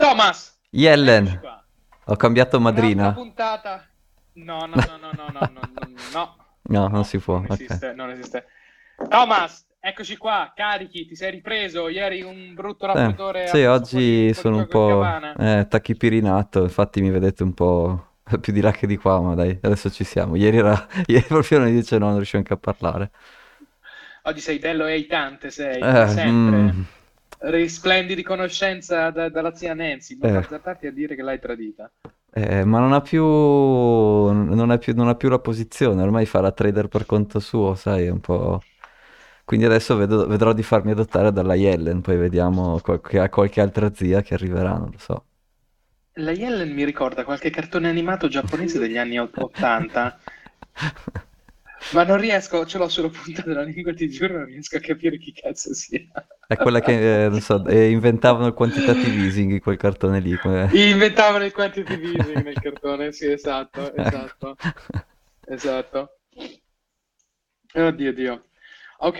Thomas! Yellen! Ho cambiato madrina. puntata. No, no, no, no, no, no, no, no. no non si può. Non okay. esiste, non esiste. Thomas, eccoci qua, carichi, ti sei ripreso. Ieri un brutto lavoratore. Eh, sì, oggi sono un po' eh, tachipirinato, infatti mi vedete un po' più di là che di qua, ma dai, adesso ci siamo. Ieri, era... Ieri proprio alle 10 no, non riuscivo anche a parlare. Oggi sei bello e eitante, sei, eh, sempre. Mm Risplendi di conoscenza da- dalla zia Nancy, non eh, azzardarti a dire che l'hai tradita. eh, ma non ha più, non ha più, non ha più la posizione, ormai fa la trader per conto suo, sai, un po'... Quindi adesso vedo- vedrò di farmi adottare dalla Yellen, poi vediamo qualche, qualche altra zia che arriverà, non lo so. La Yellen mi ricorda qualche cartone animato giapponese degli anni 80, ma non riesco, ce l'ho sulla punta della lingua, ti giuro, non riesco a capire chi cazzo sia. È quella che, eh, non so, eh, inventavano il quantitative easing in quel cartone lì. come- Inventavano il quantitative easing nel cartone, sì, esatto, Ecco. esatto, esatto. Oddio, Dio. Ok,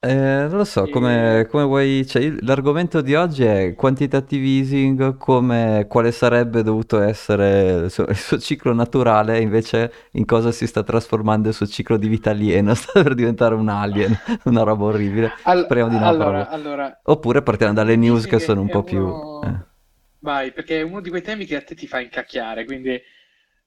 Eh, non lo so, come, come vuoi... Cioè, l'argomento di oggi è quantitative easing, come, quale sarebbe dovuto essere il suo, il suo ciclo naturale, invece in cosa si sta trasformando il suo ciclo di vita alieno, sta per diventare un alien, una roba orribile. Al- Speriamo di no, allora, allora, Oppure partiamo dalle news che sono un po' più... uno... eh. Vai, perché è uno di quei temi che a te ti fa incacchiare, quindi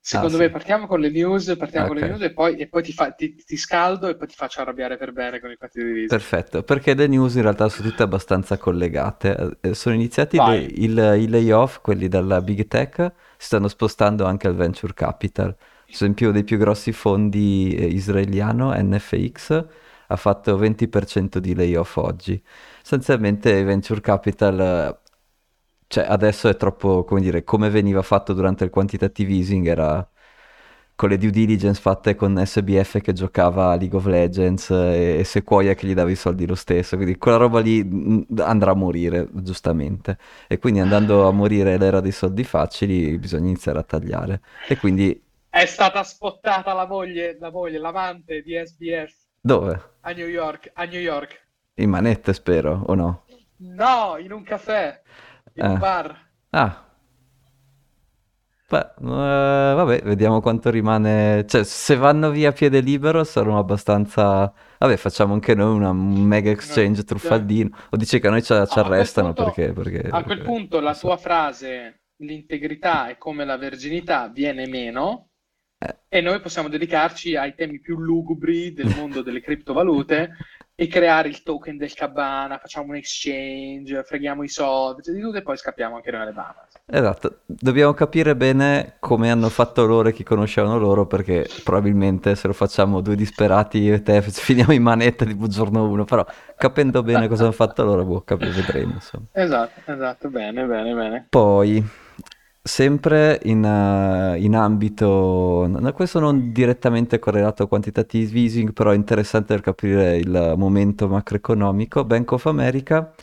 Ah secondo sì, me partiamo con le news, partiamo con le news e poi, e poi ti, fa- ti- ti scaldo e poi ti faccio arrabbiare per bene con i quantitative easing. Perfetto, perché le news in realtà sono tutte abbastanza collegate. Eh, Sono iniziati le- il- i layoff, quelli della Big Tech, si stanno spostando anche al venture capital. Ad esempio, uno dei più grossi fondi eh, israeliano, NFX, ha fatto 20% di layoff oggi. Sostanzialmente il venture capital, eh, cioè adesso è troppo, come dire, come veniva fatto durante il quantitative easing, era con le due diligence fatte con SBF che giocava a League of Legends e, e Sequoia che gli dava i soldi lo stesso, quindi quella roba lì mh, andrà a morire, giustamente. E quindi andando a morire l'era dei soldi facili, bisogna iniziare a tagliare. E quindi È stata spottata la moglie, la moglie, l'amante di SBF dove? a New York, a New York. In manette, spero, o no? No, in un caffè, un Eh. bar. Ah, beh, eh, vabbè, vediamo quanto rimane. Cioè, se vanno via a piede libero saranno abbastanza. Vabbè, facciamo anche noi una un mega exchange truffaldino. O dice che a noi ci, ci No, a quel arrestano punto, perché, perché, a quel punto la tua frase, l'integrità è come la verginità, viene meno Eh, e noi possiamo dedicarci ai temi più lugubri del mondo delle criptovalute e creare il token del Cabana, facciamo un exchange, freghiamo i soldi, cioè di tutto e poi scappiamo anche noi alle Bahamas. Esatto, dobbiamo capire bene come hanno fatto loro e chi conoscevano loro, perché probabilmente se lo facciamo due disperati io e te finiamo in manetta tipo giorno uno, però capendo bene cosa hanno fatto loro, boh, cap- vedremo insomma. Esatto, esatto, bene, bene, bene. Poi, sempre in, eh, in ambito, no, questo non direttamente correlato a quantitative easing, però è interessante per capire il momento macroeconomico, Bank of America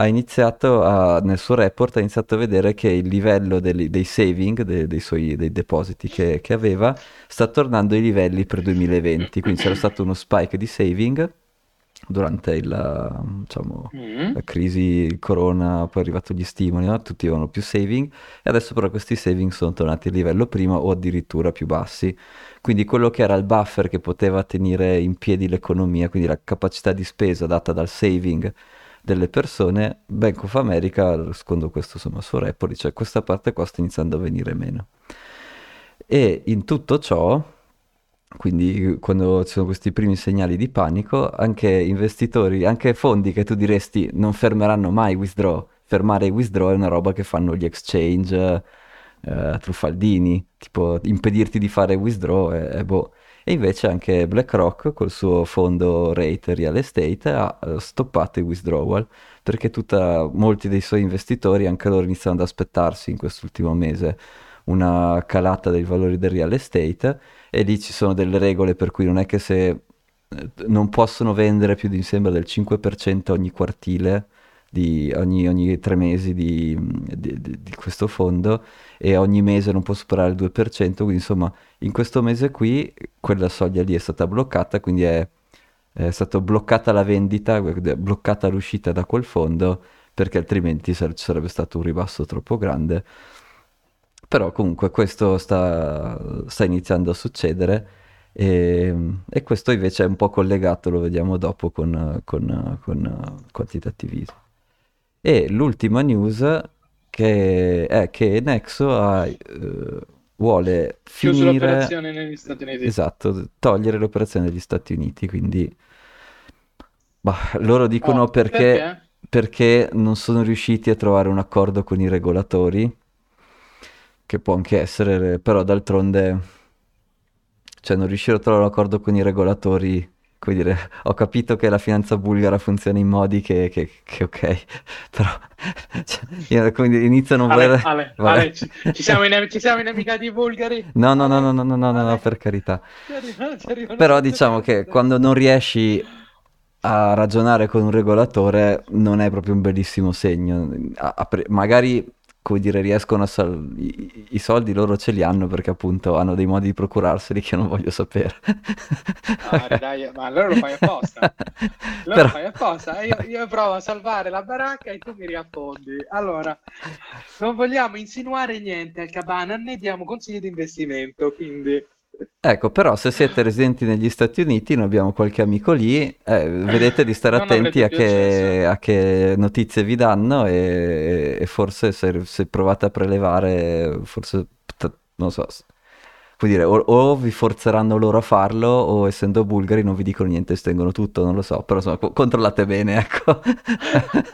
ha iniziato a, nel suo report, ha iniziato a vedere che il livello dei, dei saving, de- dei suoi dei depositi che, che aveva, sta tornando ai livelli per 2020, quindi c'era stato uno spike di saving durante il, diciamo, Mm. la crisi, il corona, poi è arrivato gli stimoli, no? Tutti avevano più saving e adesso però questi saving sono tornati al livello prima o addirittura più bassi. Quindi quello che era il buffer che poteva tenere in piedi l'economia, quindi la capacità di spesa data dal saving delle persone, Bank of America, secondo questo insomma, suo report, dice questa parte qua sta iniziando a venire meno. E in tutto ciò, quindi quando ci sono questi primi segnali di panico, anche investitori, anche fondi che tu diresti non fermeranno mai withdraw, fermare i withdraw è una roba che fanno gli exchange, eh, truffaldini, tipo impedirti di fare withdraw è, è boh. E invece anche BlackRock col suo fondo rate real estate ha eh, stoppato i withdrawal perché tutta, molti dei suoi investitori anche loro iniziano ad aspettarsi in quest'ultimo mese una calata dei valori del real estate e lì ci sono delle regole per cui non è che se eh, non possono vendere più di mi sembra del 5% ogni quartile di ogni, ogni tre mesi di, di- di- questo fondo e ogni mese non può superare il 2%, quindi insomma in questo mese qui quella soglia lì è stata bloccata, quindi è, è stata bloccata la vendita, bloccata l'uscita da quel fondo perché altrimenti ci sarebbe stato un ribasso troppo grande. Però comunque questo sta, sta iniziando a succedere e, e questo invece è un po' collegato, lo vediamo dopo, con, con, con quantitativismo. E l'ultima news che è che Nexo ha, eh, vuole Chiuso finire... l'operazione negli Stati Uniti. Esatto, togliere l'operazione negli Stati Uniti, quindi... Bah, loro dicono Oh, perché, perché? perché non sono riusciti a trovare un accordo con i regolatori, che può anche essere, però d'altronde, cioè non riuscire a trovare un accordo con i regolatori, come dire, ho capito che la finanza bulgara funziona in modi che, che, che ok, però cioè, io- quindi inizio a non Ale, voler... Ale. Ale, ci, ci siamo in, ci siamo inimicati i bulgari? No, no, no, no, no, no, no, no, no, per carità. ci arrivano, ci arrivano Però diciamo che quando non riesci a ragionare con un regolatore non è proprio un bellissimo segno. A- a pre- magari, come dire, riescono a sal- i, i soldi loro ce li hanno perché appunto hanno dei modi di procurarseli che non voglio sapere. Dai, dai, ma allora lo fai apposta. Allora lo Però... fai apposta. Io, io provo a salvare la baracca e tu mi riaffondi. Allora, non vogliamo insinuare niente al cabana, né diamo consigli di investimento, quindi... Ecco, però se siete residenti negli Stati Uniti, noi abbiamo qualche amico lì, eh, vedete di stare attenti a che, a che notizie vi danno e, e forse se, se provate a prelevare, forse, non so, vuol dire, o, o vi forzeranno loro a farlo o essendo bulgari non vi dicono niente, stengono tutto, non lo so, però insomma, co- controllate bene, ecco.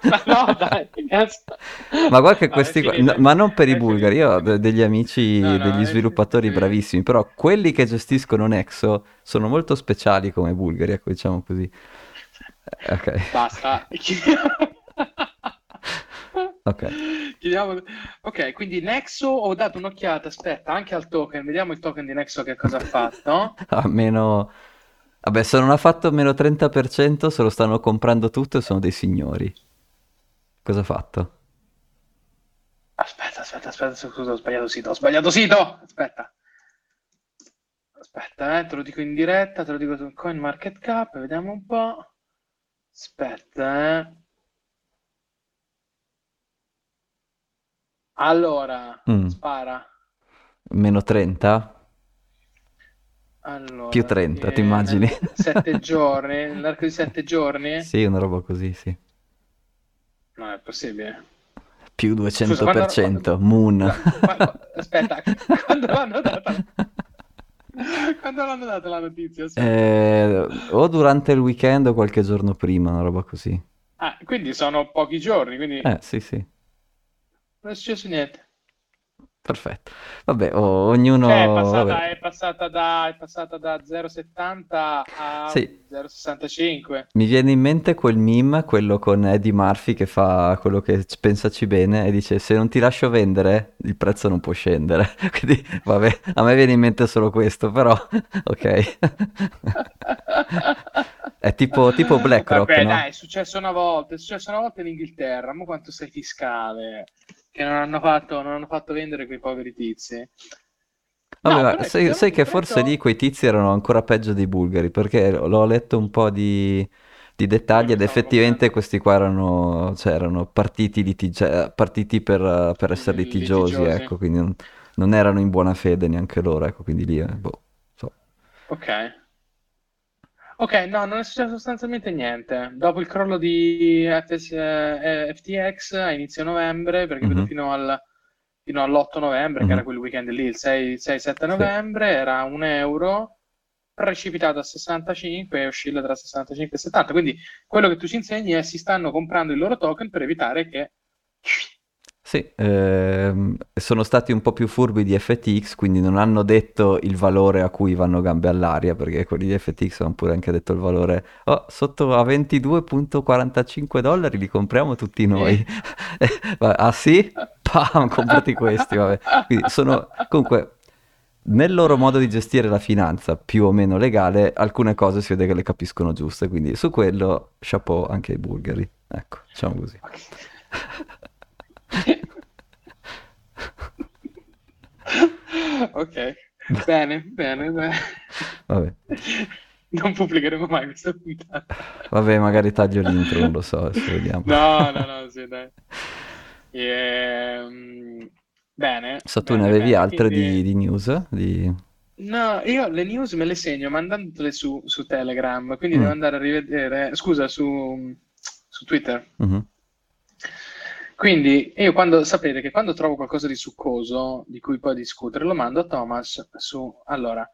Ma no, dai. Ma guarda che questi qua, no, ma non per i bulgari, io ho de- degli amici, No, no, degli sviluppatori bravissimi, però quelli che gestiscono Nexo sono molto speciali come bulgari, ecco, diciamo così. Ok, Basta. ok. Ok, quindi Nexo ho dato un'occhiata, aspetta, anche al token, vediamo il token di Nexo che cosa ha fatto. A meno... Vabbè, se non ha fatto meno 30%, se lo stanno comprando tutto e sono dei signori. Cosa ha fatto? Aspetta, aspetta, aspetta, scusa, ho sbagliato sito, ho sbagliato sito! Aspetta. Aspetta, eh, te lo dico in diretta, te lo dico su CoinMarketCap, vediamo un po'. Aspetta, eh. Allora, Mm, spara. Meno 30? Più Allora, 30, ti immagini? nel sette giorni, nell'arco di sette giorni? Sì, una roba così, sì. Non è possibile. Più Scusa, quando, 200%, quando- Moon. aspetta, quando l'hanno data? Quando l'hanno data la notizia? Eh, o durante il weekend o qualche giorno prima, una roba così. Ah, quindi sono pochi giorni, quindi Eh, sì, sì, non è successo niente. perfetto. Vabbè, o- ognuno... Cioè, è passata, vabbè. è passata da, è passata da 0,70 a Sì, 0,65. mi viene in mente quel meme, quello con Eddie Murphy che fa quello che pensaci bene e dice se non ti lascio vendere, il prezzo non può scendere. Quindi, vabbè, a me viene in mente solo questo, però, ok. È tipo, tipo BlackRock, Vabbè, no? dai, è successo una volta, è successo una volta in Inghilterra, ma quanto sei fiscale, che non hanno fatto, non hanno fatto vendere quei poveri tizi. Vabbè, No, ma sai, sai che forse lì quei tizi erano ancora peggio dei bulgari, perché l'ho letto un po' di, di dettagli ed effettivamente questi qua erano, cioè, erano partiti, litigi- cioè, partiti per, per essere litigiosi, Litigiosi. ecco, quindi non, non erano in buona fede neanche loro, ecco, quindi lì, eh, boh, so. Ok. Ok, no, non è successo sostanzialmente niente. Dopo il crollo di FS eh, FTX a inizio novembre, perché Mhm, fino al, fino all'8 novembre, che era mhm, quel weekend lì, il 6-7 Sì, novembre, era un euro precipitato a 65 e oscilla tra 65 e 70. Quindi quello che tu ci insegni è si stanno comprando il loro token per evitare che... Sì, ehm, sono stati un po' più furbi di FTX, quindi non hanno detto il valore a cui vanno gambe all'aria, perché quelli di FTX hanno pure anche detto il valore, oh, sotto a 22.45 dollari li compriamo tutti noi. Ah sì? Pam, comprati questi, vabbè. Quindi sono, comunque, nel loro modo di gestire la finanza più o meno legale, alcune cose si vede che le capiscono giuste, quindi su quello, chapeau anche ai bulgari. Ecco, diciamo così. Ok, bene, bene, bene. Vabbè. non pubblicheremo mai questa puntata. Vabbè, magari taglio l'intro, non lo so, adesso vediamo. No, no, no, sì, dai. Ehm, bene. So, tu bene, ne avevi bene, altre di, quindi... di news? Di... No, io le news me le segno mandandole su, su Telegram, quindi devo Mm, andare a rivedere, scusa, su, su Twitter. mhm. Quindi io quando sapete che quando trovo qualcosa di succoso di cui poi discutere, lo mando a Thomas su. Allora,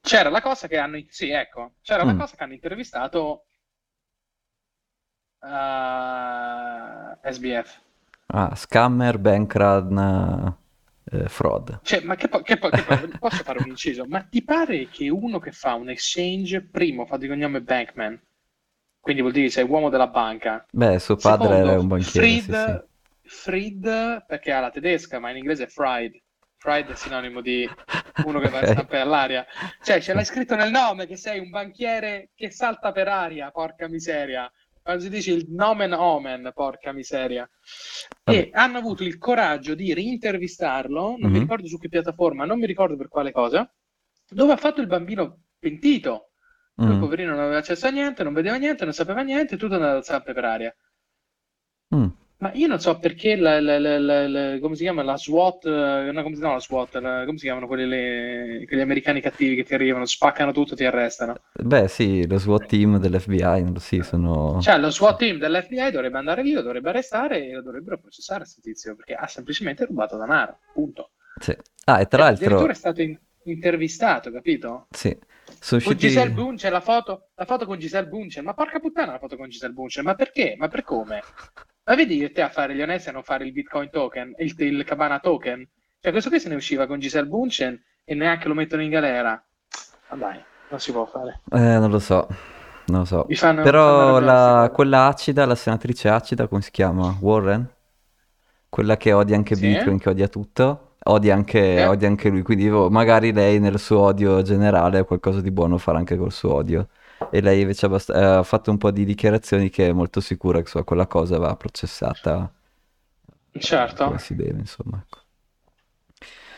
c'era la cosa che hanno, sì, ecco, c'era la Mm. cosa che hanno intervistato eh, SBF. Ah, scammer, bank run, eh, fraud. Cioè, ma che poi, che poi- che poi- posso fare un inciso? Ma ti pare che uno che fa un exchange, primo fa di cognome Bankman, quindi vuol dire che sei uomo della banca. Beh, suo padre era Secondo, un banchiere, sì, sì. Fried, Fried, perché ha la tedesca, ma in inglese è fried. Fried è sinonimo di uno che va in Ok. zampe all'aria. Cioè, ce l'hai scritto nel nome che sei un banchiere che salta per aria, porca miseria. Quando si dice il nomen omen, porca miseria. E Vabbè. hanno avuto il coraggio di rintervistarlo, non mi Mhm. ricordo su che piattaforma, non mi ricordo per quale cosa, dove ha fatto il bambino pentito. Mm, poverino, non aveva accesso a niente, non vedeva niente, non sapeva niente, tutto andato a zampe per aria. mm. Ma io non so perché la, la- la- la- come si chiama la SWAT, eh, no, come, no, la SWAT, come si chiamano quelli, le- quegli americani cattivi che ti arrivano, spaccano tutto, ti arrestano. Beh, sì, lo SWAT team dell'FBI, sì, sono... Cioè, lo SWAT team dell'FBI dovrebbe andare lì, lo dovrebbe arrestare e lo dovrebbero processare questo tizio perché ha semplicemente rubato denaro. Punto. Sì. Ah, e tra E addirittura è l'altro, stato in- intervistato, capito? sì, sono Con Giselle usciti... Bunchen, la foto, la foto con Giselle Bunchen. Ma porca puttana la foto con Giselle Bunchen. Ma perché? Ma per come? Ma vedi te a fare gli onesti a non fare il Bitcoin token, il, il Cabana token? Cioè, questo qui se ne usciva con Giselle Bunchen e neanche lo mettono in galera. Ma dai, non si può fare. Eh, non lo so, non lo so. Fanno, Però la, quella acida, la senatrice acida, come si chiama? Warren? Quella che odia anche Sì? Bitcoin, che odia tutto, odia anche, Eh? odia anche lui. Quindi magari lei nel suo odio generale qualcosa di buono farà anche col suo odio. E lei invece ha eh, ha fatto un po' di dichiarazioni che è molto sicura che insomma, quella cosa va processata eh, Certo. come si deve, insomma. ecco.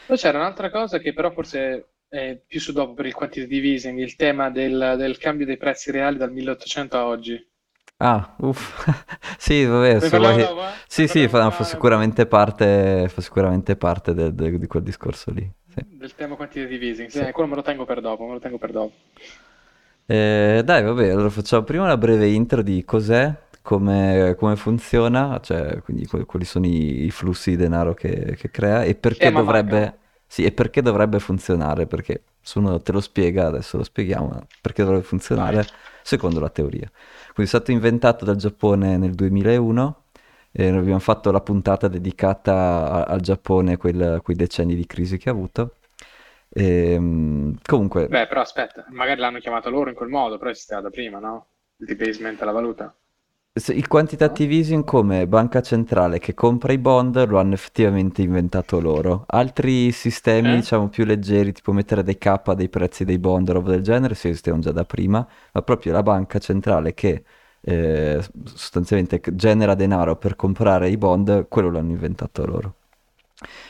Poi c'era un'altra cosa che però forse è più su dopo per il quantitative easing, il tema del, del cambio dei prezzi reali dal 1800 a oggi. Ah, uff. Sì, vabbè, eh? Ne Sì, sì, fa, fa sicuramente parte, fa sicuramente parte del- del- di quel discorso lì. Sì. Del tema quantitative easing. Sì, Sì. quello me lo tengo per dopo, me lo tengo per dopo. Eh, dai, vabbè, allora facciamo prima una breve intro di cos'è, come, come funziona, cioè quindi quali sono i, i flussi di denaro che, che crea e perché Eh, dovrebbe, sì, e perché dovrebbe funzionare, perché nessuno te lo spiega, adesso lo spieghiamo, perché dovrebbe Vai. funzionare secondo la teoria. Quindi è stato inventato dal Giappone nel 2001 e noi abbiamo fatto la puntata dedicata a- al Giappone, quel- quei decenni di crisi che ha avuto. Ehm, comunque, Beh, però aspetta, magari l'hanno chiamato loro in quel modo, però esisteva da prima, no? Il debasement della valuta. Il quantitative easing come banca centrale che compra i bond lo hanno effettivamente inventato loro. Altri sistemi, Eh? diciamo, più leggeri, tipo mettere dei K dei prezzi dei bond, roba del genere, si esistevano già da prima, ma proprio la banca centrale che eh, sostanzialmente genera denaro per comprare i bond, quello l'hanno inventato loro.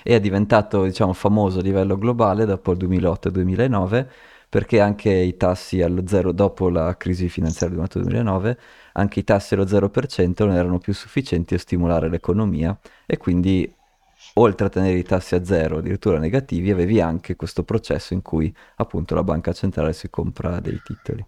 E è diventato, diciamo, famoso a livello globale dopo il 2008-2009 perché anche i tassi allo zero, dopo la crisi finanziaria del 2008-2009, anche i tassi allo 0% non erano più sufficienti a stimolare l'economia e quindi oltre a tenere i tassi a zero, addirittura negativi, avevi anche questo processo in cui appunto la banca centrale si compra dei titoli.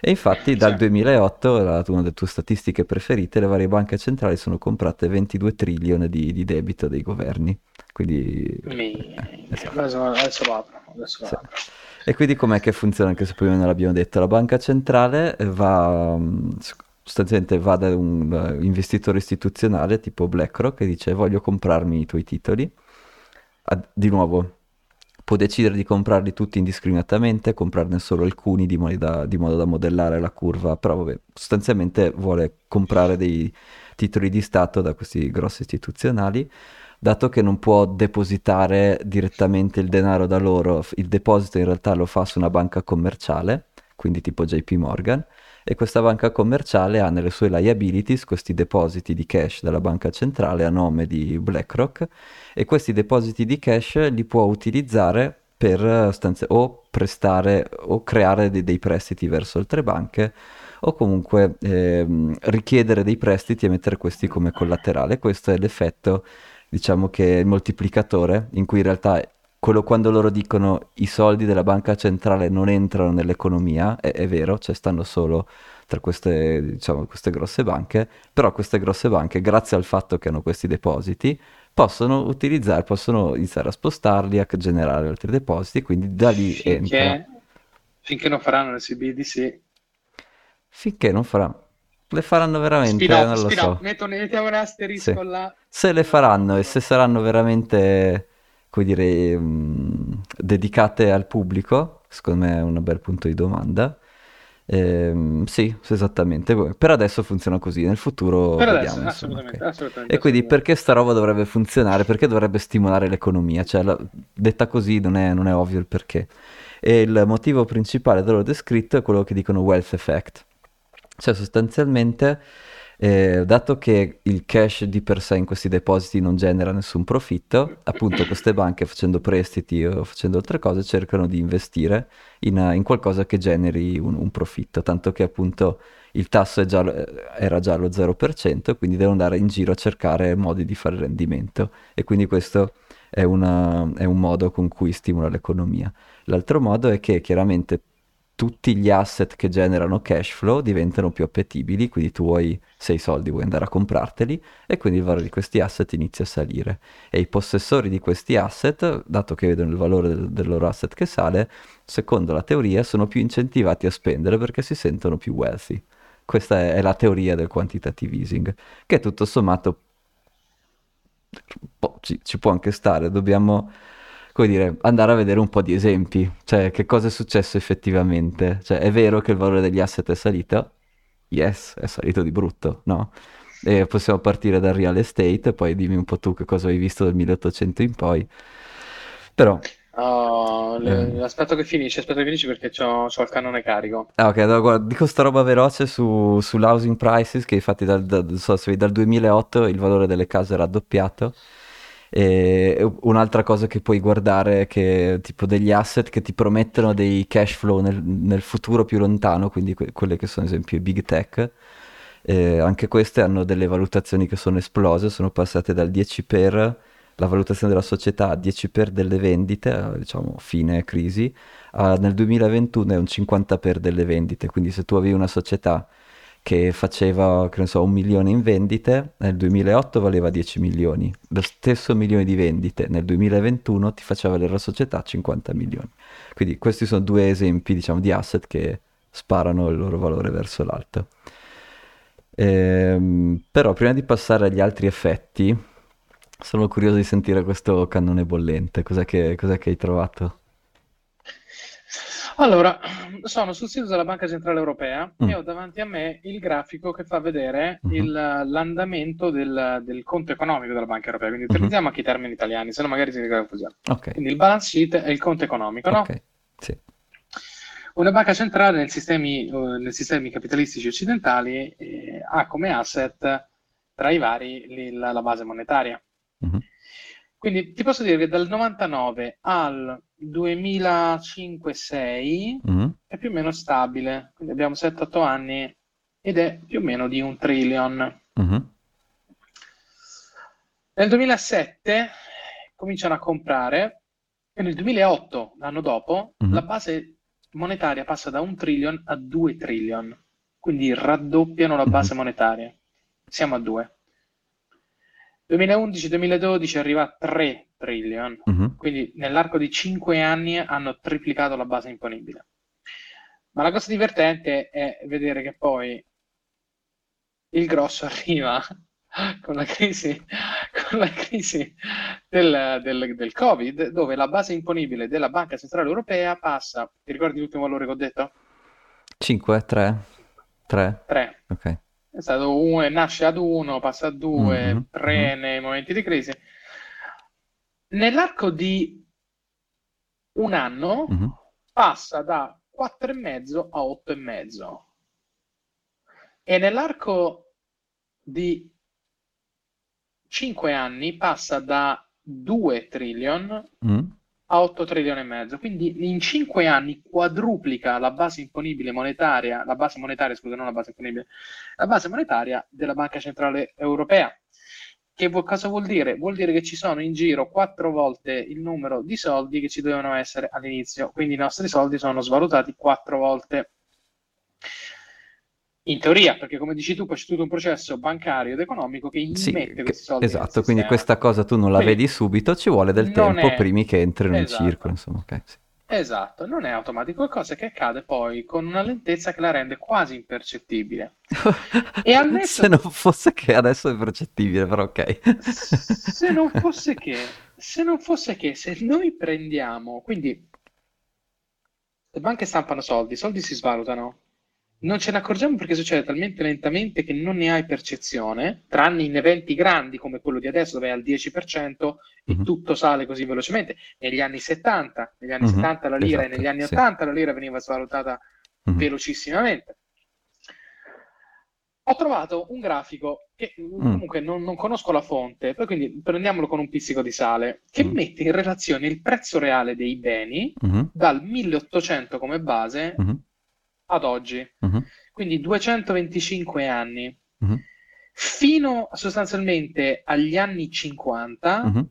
E infatti dal Sì. 2008, la- una delle tue statistiche preferite, le varie banche centrali sono comprate 22 trilioni di, di debito dei governi. Quindi, eh, Minchia, esatto. Adesso, adesso lo apro, adesso lo Sì. apro. E quindi com'è che funziona, anche se prima non l'abbiamo detto, la banca centrale va, mm, sostanzialmente va da un eh, investitore istituzionale tipo BlackRock che dice voglio comprarmi i tuoi titoli, di nuovo può decidere di comprarli tutti indiscriminatamente, comprarne solo alcuni di modo da, di modo da modellare la curva, però vabbè, sostanzialmente vuole comprare dei titoli di Stato da questi grossi istituzionali, dato che non può depositare direttamente il denaro da loro, il deposito in realtà lo fa su una banca commerciale, quindi tipo JP Morgan, e questa banca commerciale ha nelle sue liabilities questi depositi di cash della banca centrale a nome di BlackRock e questi depositi di cash li può utilizzare per stanze- o prestare o creare dei, dei prestiti verso altre banche o comunque ehm, richiedere dei prestiti e mettere questi come collaterale. Questo è l'effetto, diciamo che è il moltiplicatore, in cui in realtà quello quando loro dicono i soldi della banca centrale non entrano nell'economia, è, è vero, cioè stanno solo tra queste, diciamo, queste grosse banche, però queste grosse banche, grazie al fatto che hanno questi depositi, possono utilizzare, possono iniziare a spostarli, a generare altri depositi, quindi da lì finché, entra. Finché non faranno le CBDC. Finché non faranno. Le faranno veramente, spin non lo so. Metto, mettiamo un asterisco sì. là. Se le faranno e se saranno veramente, come dire, mh, dedicate al pubblico, secondo me è un bel punto di domanda. Eh, sì, esattamente. Per adesso funziona così, nel futuro per vediamo. Adesso, assolutamente, okay. assolutamente, E quindi perché sta roba dovrebbe funzionare? Perché dovrebbe stimolare l'economia? Cioè, la, detta così non è, non è, ovvio il perché. E il motivo principale da loro descritto è quello che dicono wealth effect. Cioè, sostanzialmente eh, dato che il cash di per sé in questi depositi non genera nessun profitto, appunto queste banche facendo prestiti o facendo altre cose cercano di investire in, in qualcosa che generi un, un, profitto, tanto che appunto il tasso già, era già allo 0%, quindi devono andare in giro a cercare modi di fare rendimento e quindi questo è, una, è un modo con cui stimola l'economia. L'altro modo è che chiaramente tutti gli asset che generano cash flow diventano più appetibili, quindi tu vuoi, se hai soldi vuoi andare a comprarteli e quindi il valore di questi asset inizia a salire. E i possessori di questi asset, dato che vedono il valore del, del loro asset che sale, secondo la teoria sono più incentivati a spendere perché si sentono più wealthy. Questa è, la teoria del quantitative easing, che tutto sommato ci, ci può anche stare, dobbiamo come dire, andare a vedere un po' di esempi, cioè che cosa è successo effettivamente. Cioè, è vero che il valore degli asset è salito? Yes, è salito di brutto, no? E possiamo partire dal real estate, poi dimmi un po' tu che cosa hai visto dal 1800 in poi. Però... Oh, eh. aspetto che finisce, aspetto che finisce perché ho il cannone carico. Ah, ok, allora, guarda, dico sta roba veloce su, sull'housing prices che infatti dal, dal, so, dal 2008 il valore delle case è raddoppiato e un'altra cosa che puoi guardare è che tipo degli asset che ti promettono dei cash flow nel, nel futuro più lontano, quindi que- quelle che sono ad esempio i big tech. Eh, anche queste hanno delle valutazioni che sono esplose, sono passate dal 10 per la valutazione della società a 10 per delle vendite, diciamo fine crisi, a, nel 2021 è un 50 per delle vendite, quindi se tu avevi una società che faceva, che ne so, un milione in vendite, nel 2008 valeva 10 milioni, lo stesso milione di vendite nel 2021 ti faceva la società 50 milioni. Quindi questi sono due esempi, diciamo, di asset che sparano il loro valore verso l'alto. Ehm, però prima di passare agli altri effetti, sono curioso di sentire questo cannone bollente, cos'è che, cos'è che hai trovato? Allora, sono sul sito della Banca Centrale Europea mm. e ho davanti a me il grafico che fa vedere mm-hmm. il, l'andamento del, del, conto economico della Banca Europea. Quindi mm-hmm. utilizziamo anche i termini italiani, se no magari si crea confusione. Okay. Quindi il balance sheet è il conto economico, no? Ok, sì. Una banca centrale nei sistemi, uh, nei sistemi capitalistici occidentali eh, ha come asset tra i vari la, la base monetaria. Mm-hmm. Quindi ti posso dire che dal 99 al 2005-6 mm-hmm. è più o meno stabile, quindi abbiamo 7-8 anni ed è più o meno di un trillion. Mm-hmm. Nel 2007 cominciano a comprare e nel 2008, l'anno dopo, mm-hmm. la base monetaria passa da un trillion a 2 trillion, quindi raddoppiano la base mm-hmm. monetaria. Siamo a 2. 2011-2012 arriva a 3 trillion, uh-huh. quindi nell'arco di 5 anni hanno triplicato la base imponibile. Ma la cosa divertente è vedere che poi il grosso arriva con la crisi, con la crisi del, del, del, Covid, dove la base imponibile della Banca Centrale Europea passa, ti ricordi l'ultimo valore che ho detto? 5, 3, 3. 3. Ok è stato un, nasce ad 1, passa a 2, 3 mm-hmm. nei momenti di crisi. Nell'arco di un anno mm-hmm. passa da 4,5 a 8,5 e nell'arco di 5 anni passa da 2 trillion Mm. A 8 trilioni e mezzo. Quindi in 5 anni quadruplica la base imponibile monetaria, la base monetaria, scusa, non la base imponibile, la base monetaria della Banca Centrale Europea. Che vu- cosa vuol dire? Vuol dire che ci sono in giro quattro volte il numero di soldi che ci dovevano essere all'inizio, quindi i nostri soldi sono svalutati quattro volte. In teoria, perché come dici tu, poi c'è tutto un processo bancario ed economico che Sì, immette che- questi soldi esatto, quindi questa cosa tu non la Quindi vedi subito, ci vuole del tempo è prima che entrino in esatto. circolo, insomma, ok. sì. Esatto, non è automatico, è cosa che accade poi con una lentezza che la rende quasi impercettibile. E netto Se non fosse che adesso è percettibile, però ok. se non fosse che, se non fosse che, se noi prendiamo, quindi le banche stampano soldi, i soldi si svalutano, non ce ne accorgiamo perché succede talmente lentamente che non ne hai percezione, tranne in eventi grandi come quello di adesso dove è al 10% e Mhm. tutto sale così velocemente. Negli anni 70, negli anni Mhm, 70 la lira e esatto, negli anni sì. 80 la lira veniva svalutata Mhm. velocissimamente. Ho trovato un grafico che Mm. comunque non, non conosco la fonte, poi quindi prendiamolo con un pizzico di sale, che Mm. mette in relazione il prezzo reale dei beni Mhm, dal 1800 come base mhm, ad oggi, mhm, quindi 225 anni, mhm, fino sostanzialmente agli anni 50 mhm.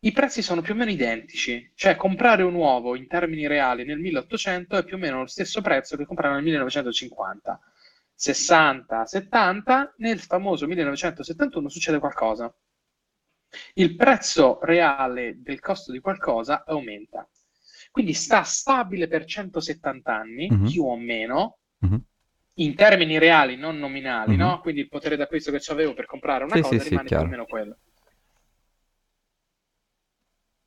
i prezzi sono più o meno identici, cioè comprare un uovo in termini reali nel 1800 è più o meno lo stesso prezzo che comprare nel 1950. 60, 70, nel famoso 1971 succede qualcosa. Il prezzo reale del costo di qualcosa aumenta. Quindi sta stabile per 170 anni, Mhm. più o meno, Mhm. in termini reali, non nominali, Mhm. no? Quindi il potere d'acquisto che avevo per comprare una Sì, cosa sì, sì, rimane più o meno quello.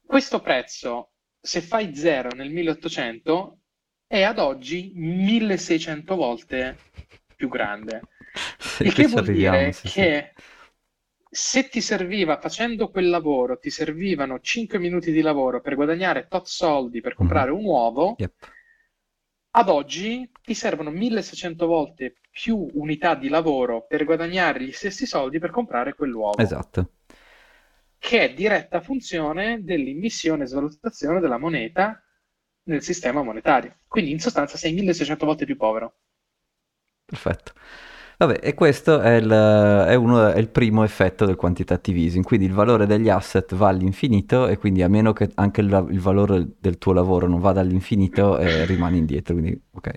Questo prezzo, se fai zero nel 1800, è ad oggi 1600 volte più grande. Sì, Il qui che vuol arriviamo, dire sì, sì. che se ti serviva, facendo quel lavoro, ti servivano 5 minuti di lavoro per guadagnare tot soldi per comprare un uovo, Yep. ad oggi ti servono 1600 volte più unità di lavoro per guadagnare gli stessi soldi per comprare quell'uovo, Esatto. che è diretta funzione dell'immissione e svalutazione della moneta nel sistema monetario. Quindi in sostanza sei 1600 volte più povero. Perfetto. Vabbè, e questo è il, è uno- è il primo effetto del quantitative easing, quindi il valore degli asset va all'infinito e quindi a meno che anche il, il valore del tuo lavoro non vada all'infinito eh, rimane indietro, quindi ok.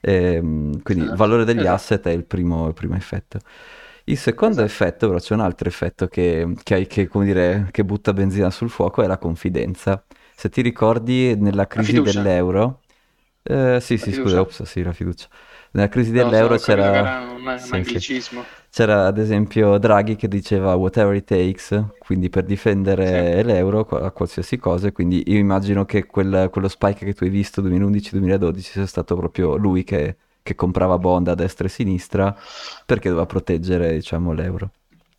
Ehm, quindi il valore degli Esatto. asset è il primo, il primo effetto. Il secondo Esatto. effetto, però c'è un altro effetto che, che, che, come dire, che butta benzina sul fuoco, è la confidenza. Se ti ricordi, nella crisi dell'euro... eh, sì, La sì, fiducia. scusa, ops, sì, la fiducia. Nella crisi No, dell'euro che c'era... era un, un sì, sì. anglicismo. C'era ad esempio Draghi che diceva whatever it takes, quindi per difendere l'euro qua- a qualsiasi cosa, quindi io immagino che quel- quello spike che tu hai visto 2011-2012 sia stato proprio lui che, che comprava bond a destra e a sinistra perché doveva proteggere, diciamo, l'euro.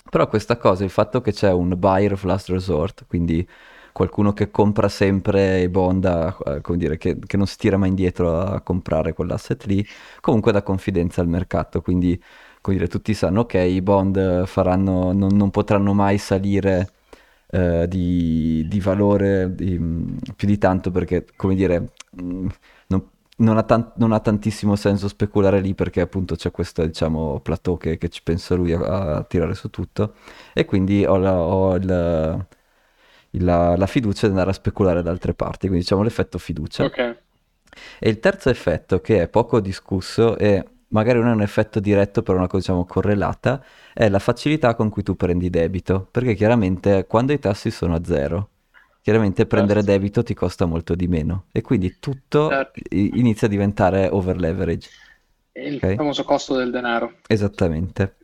Però questa cosa, il fatto che c'è un buyer of last resort, quindi qualcuno che compra sempre i bond, a- come dire, che, che non si tira mai indietro a comprare quell'asset lì, comunque dà confidenza al mercato, quindi come dire, tutti sanno che i bond faranno, non, non potranno mai salire eh, di, di valore di- più di tanto perché, come dire, mh, non, non ha tan- non ha tantissimo senso speculare lì perché appunto c'è questo, diciamo, plateau che, che ci pensa lui a, a tirare su tutto. E quindi ho, la, ho il- la, la fiducia di andare a speculare da altre parti, quindi diciamo l'effetto fiducia. Ok. E il terzo effetto, che è poco discusso e magari non è un effetto diretto, però una cosa diciamo correlata, è la facilità con cui tu prendi debito, perché chiaramente quando i tassi sono a zero, chiaramente prendere Certo. debito ti costa molto di meno e quindi tutto Certo. inizia a diventare over leverage. Il Ok. famoso costo del denaro. Esattamente.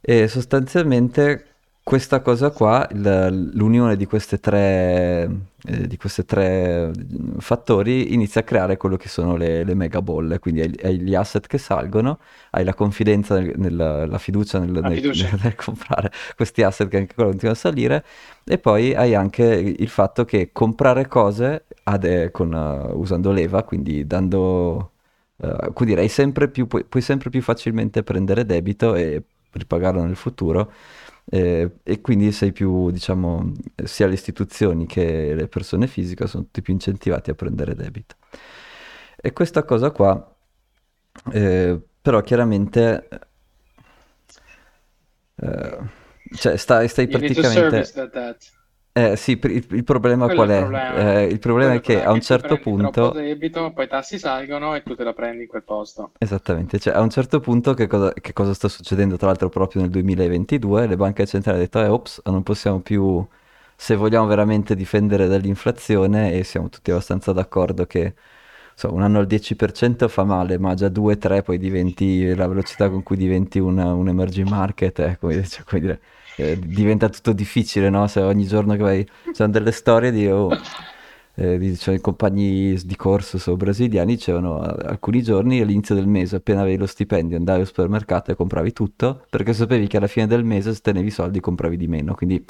E sostanzialmente questa cosa qua, il- l'unione di queste tre, eh, di queste tre fattori inizia a creare quello che sono le, le mega bolle, quindi hai, hai gli asset che salgono, hai la confidenza, nel- nel- la fiducia nel, La nel- fiducia. nel comprare questi asset che anche quello continua a salire, e poi hai anche il fatto che comprare cose ad- eh, con, eh, usando leva, quindi dando... eh, quindi sempre più, puoi, puoi sempre più facilmente prendere debito e ripagarlo nel futuro eh, e quindi sei più, diciamo, sia le istituzioni che le persone fisiche sono tutti più incentivati a prendere debito. E questa cosa qua, eh, però chiaramente, eh, cioè stai, stai praticamente... Eh, sì, il, il problema Quello è qual il è? problema. Eh, il problema è che a un tu certo punto... debito, poi i tassi salgono e tu te la prendi in quel posto. Esattamente, cioè a un certo punto che cosa, che cosa sta succedendo tra l'altro proprio nel 2022? Le banche centrali hanno detto, eh, ops, non possiamo più, se vogliamo veramente difendere dall'inflazione, e siamo tutti abbastanza d'accordo che so, un anno al 10% fa male, ma già 2-3 poi diventi, la velocità con cui diventi un, un emerging market, è come, cioè, come dire, eh, diventa tutto difficile, no? Se ogni giorno che vai, ci sono delle storie di... oh, eh, di- cioè, i compagni di corso so, brasiliani dicevano "A- alcuni giorni all'inizio del mese appena avevi lo stipendio andavi al supermercato e compravi tutto perché sapevi che alla fine del mese se tenevi i soldi compravi di meno quindi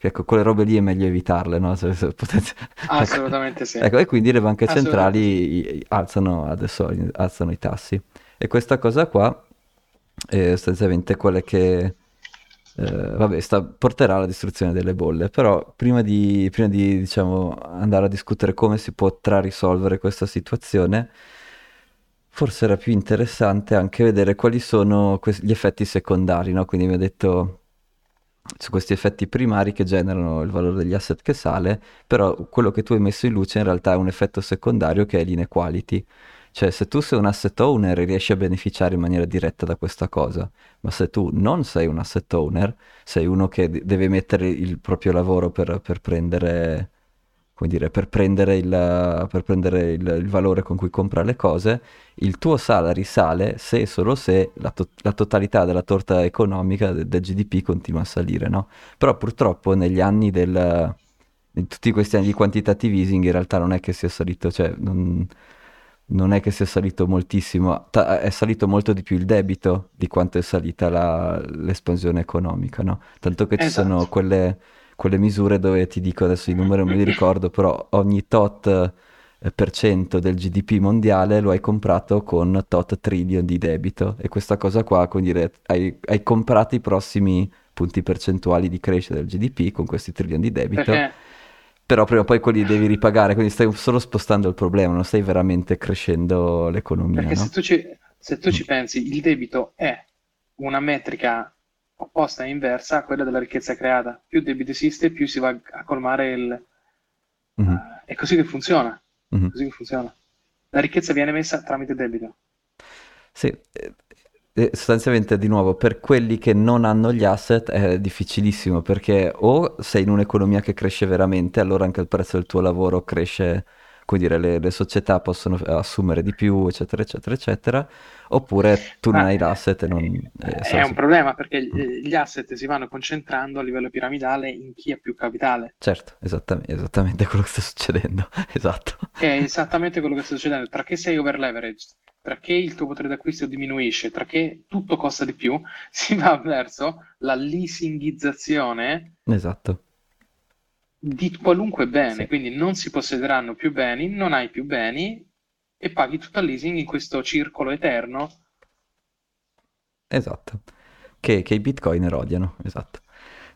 ecco quelle robe lì è meglio evitarle no? Se- se potete- ecco. Assolutamente sì. Ecco, e quindi le banche centrali alzano adesso alzano i tassi e questa cosa qua è sostanzialmente quella che eh, vabbè, sta- porterà alla distruzione delle bolle, però prima di, prima di, diciamo, andare a discutere come si potrà risolvere questa situazione, forse era più interessante anche vedere quali sono que- gli effetti secondari, no? Quindi mi ha detto su questi effetti primari che generano il valore degli asset che sale, però quello che tu hai messo in luce in realtà è un effetto secondario che è l'inequality. Cioè, se tu sei un asset owner riesci a beneficiare in maniera diretta da questa cosa, ma se tu non sei un asset owner, sei uno che de- deve mettere il proprio lavoro per, per prendere, come dire, per prendere il, per prendere il, il valore con cui compra le cose, il tuo salary sale se e solo se la, to- la totalità della torta economica de- del GDP continua a salire, no? Però purtroppo negli anni del... in tutti questi anni di quantitative easing in realtà non è che sia salito, cioè non, non è che sia salito moltissimo, ta- è salito molto di più il debito di quanto è salita la- l'espansione economica, no? Tanto che ci sono Esatto. quelle, quelle misure dove ti dico adesso i numeri non me li ricordo, però ogni tot eh, per cento del GDP mondiale lo hai comprato con tot trillion di debito e questa cosa qua, come dire, hai, hai comprato i prossimi punti percentuali di crescita del GDP con questi trillion di debito, Perché però prima o poi quelli devi ripagare, quindi stai solo spostando il problema, non stai veramente crescendo l'economia, Perché se no? tu ci, se tu ci pensi, il debito è una metrica opposta e inversa a quella della ricchezza creata. Più debito esiste, più si va a colmare il... Mhm, eh, è così che funziona. mhm. Così che funziona. La ricchezza viene messa tramite debito. Sì, sostanzialmente di nuovo per quelli che non hanno gli asset è difficilissimo perché o sei in un'economia che cresce veramente, allora anche il prezzo del tuo lavoro cresce, come dire, le, le società possono assumere di più, eccetera, eccetera, eccetera, oppure tu non Ma hai l'asset e non... eh, è un problema perché gli gli asset si vanno concentrando a livello piramidale in chi ha più capitale. Certo, esattamente, esattamente quello che sta succedendo, esatto. È esattamente quello che sta succedendo. Tra che sei over leveraged, tra che il tuo potere d'acquisto diminuisce, tra che tutto costa di più, si va verso la leasingizzazione Esatto, di qualunque bene. sì. Quindi non si possederanno più beni, non hai più beni e paghi tutto al leasing in questo circolo eterno. Esatto, che, che i bitcoiner odiano, esatto.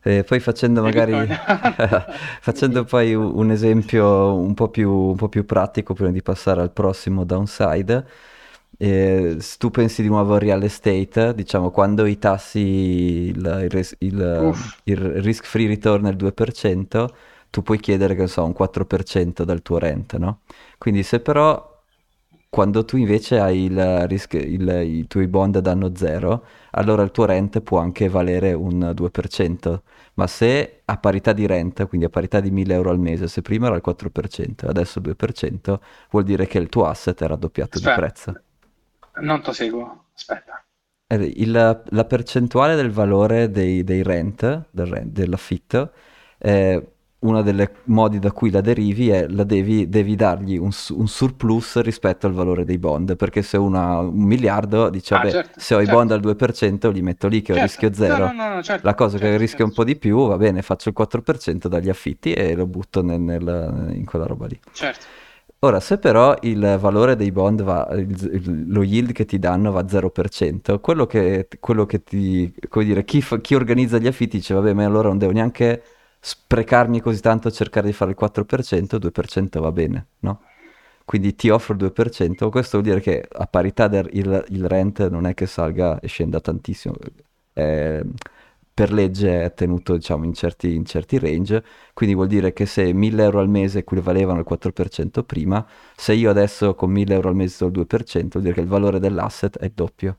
E poi facendo magari, Bitcoin. facendo poi un esempio un po' più, un po' più pratico prima di passare al prossimo downside, eh, se tu pensi di nuovo al real estate, diciamo quando i tassi, il, il il, il risk-free return è il 2%, tu puoi chiedere, che so, un 4% dal tuo rent, no? Quindi se però quando tu invece hai il rischio, il- i tuoi bond danno zero, allora il tuo rent può anche valere un 2%, ma se a parità di rent, quindi a parità di 1000 euro al mese, se prima era il 4%, adesso il 2%, vuol dire che il tuo asset è raddoppiato di aspetta, prezzo. non ti seguo. Aspetta. Eh, il- la percentuale del valore dei, dei rent, del rent, dell'affitto, è uno dei modi da cui la derivi è la devi, devi dargli un, un surplus rispetto al valore dei bond, perché se uno ha un miliardo dice, Ah, vabbè, certo, se ho i certo. bond al 2% li metto lì che ho Certo. rischio No, zero. no, no, no, certo, La cosa che certo, rischio certo, un po' di più, va bene, faccio il 4% dagli affitti e lo butto nel- nel- in quella roba lì. certo. Ora, se però il valore dei bond va, il- lo yield che ti danno va a 0%, quello che, quello che ti, come dire, chi, fa- chi organizza gli affitti dice, vabbè, ma allora non devo neanche sprecarmi così tanto a cercare di fare il 4%, 2% va bene, no? Quindi ti offro il 2%, questo vuol dire che a parità del il, il rent non è che salga e scenda tantissimo, Eh, per legge è tenuto diciamo in certi, in certi range, quindi vuol dire che se 1000 euro al mese equivalevano al 4% prima, se io adesso con 1000 euro al mese do il 2%, vuol dire che il valore dell'asset è doppio.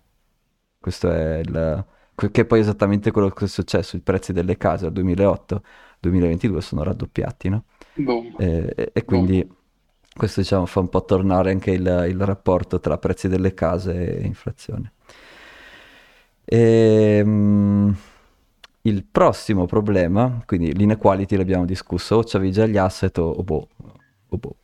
Questo è il... che poi è esattamente quello che è successo, i prezzi delle case dal 2008-2022 sono raddoppiati, no? Boom. E, e- e quindi questo diciamo fa un po' tornare anche il, il rapporto tra prezzi delle case e inflazione. Ehm, il prossimo problema, quindi l'inequality l'abbiamo discusso, o c'avevi già gli asset o, o boh, o boh.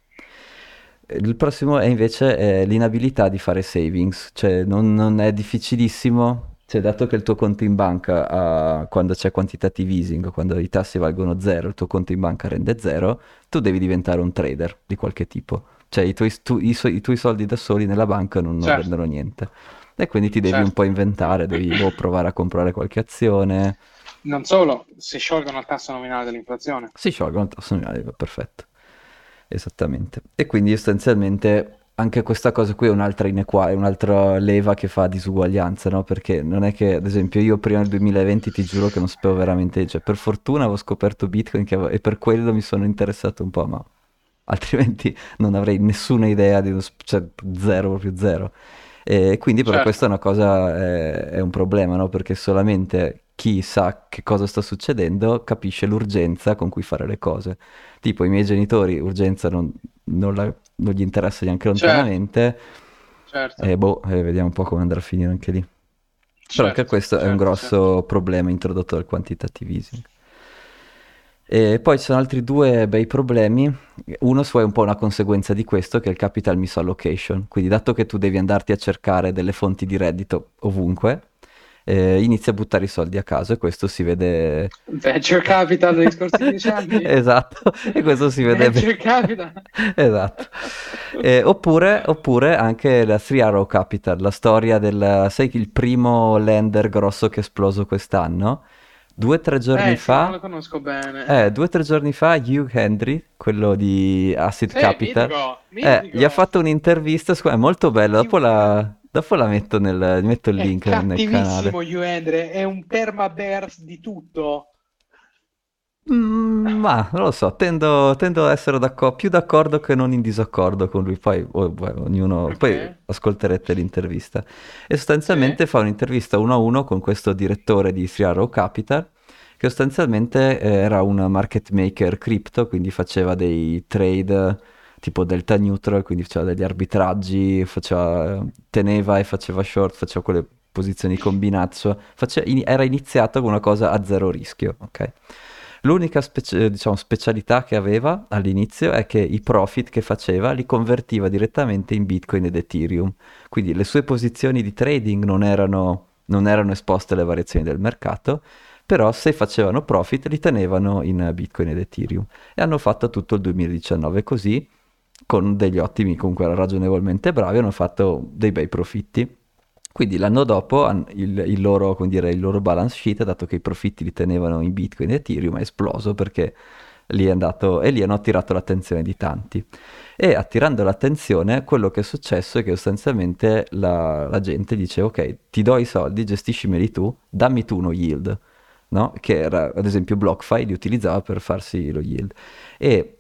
Il prossimo è invece eh, l'inabilità di fare savings, cioè non, non è difficilissimo, cioè dato che il tuo conto in banca, ha- quando c'è quantitative easing, quando i tassi valgono zero, il tuo conto in banca rende zero, tu devi diventare un trader di qualche tipo. Cioè i tuoi, tu- i so- i tuoi soldi da soli nella banca non, non Certo. rendono niente. E quindi ti devi un Certo. po' inventare, devi boh, provare a comprare qualche azione. Non solo, si sciolgono al tasso nominale dell'inflazione. Si sciolgono il tasso nominale, perfetto. Esattamente. E quindi sostanzialmente anche questa cosa qui è un'altra inequa- è un'altra leva che fa disuguaglianza, no? Perché non è che, ad esempio, io prima del 2020 ti giuro che non sapevo veramente, cioè per fortuna avevo scoperto Bitcoin avevo- e per quello mi sono interessato un po', ma altrimenti non avrei nessuna idea di uno cioè zero, proprio zero. E quindi però Certo. questa è una cosa, è, è un problema, no? Perché solamente chi sa che cosa sta succedendo capisce l'urgenza con cui fare le cose. Tipo i miei genitori, urgenza non, non la- non gli interessa neanche Certo, lontanamente, certo, e boh, eh, vediamo un po' come andrà a finire anche lì. Però anche certo, questo è un certo, grosso certo. problema introdotto dal quantitative easing. E poi ci sono altri due bei problemi. Uno è un po' una conseguenza di questo, che è il capital misallocation. Quindi, dato che tu devi andarti a cercare delle fonti di reddito ovunque, eh, inizi a buttare i soldi a caso e questo si vede... Venture capital degli scorsi dieci anni? Esatto, e questo si vede Venture bene. capital? Esatto. Eh, oppure, oppure anche la Three Arrow Capital, la storia del... Sai il primo lender grosso che è esploso quest'anno? Due o tre giorni Eh sì, non lo fa... conosco bene. Eh, due o tre giorni fa Hugh Henry, quello di Acid Sì, Capital, mitico, eh, gli ha mitico. fatto un'intervista, è molto bello, dopo la, dopo la metto nel, metto il È link nel canale. cattivissimo Hugh Endre, è un permabears di tutto. Mm, ma non lo so, tendo, tendo ad essere d'accordo, più d'accordo che non in disaccordo con lui. Poi, oh, beh, ognuno, poi Ok, ascolterete l'intervista. E sostanzialmente fa un'intervista uno a uno con questo direttore di Three Arrow Capital, che sostanzialmente eh, era un market maker crypto, quindi faceva dei trade tipo delta neutral, quindi faceva degli arbitraggi, faceva, teneva e faceva short, faceva quelle posizioni combinazzo, faceva- era iniziato con una cosa a zero rischio, ok? L'unica specie- diciamo, specialità che aveva all'inizio è che i profit che faceva li convertiva direttamente in Bitcoin ed Ethereum. Quindi le sue posizioni di trading non erano, non erano esposte alle variazioni del mercato, però se facevano profit li tenevano in Bitcoin ed Ethereum. E hanno fatto tutto il 2019 così, con degli ottimi, comunque ragionevolmente bravi, hanno fatto dei bei profitti. Quindi l'anno dopo il, il loro, dire, il loro balance sheet, dato che i profitti li tenevano in Bitcoin e Ethereum, è esploso perché lì è andato e lì hanno attirato l'attenzione di tanti. E attirando l'attenzione, quello che è successo è che sostanzialmente la, la gente dice: Ok, ti do i soldi, gestiscimeli tu, dammi tu uno yield, no? Che era ad esempio BlockFi li utilizzava per farsi lo yield. E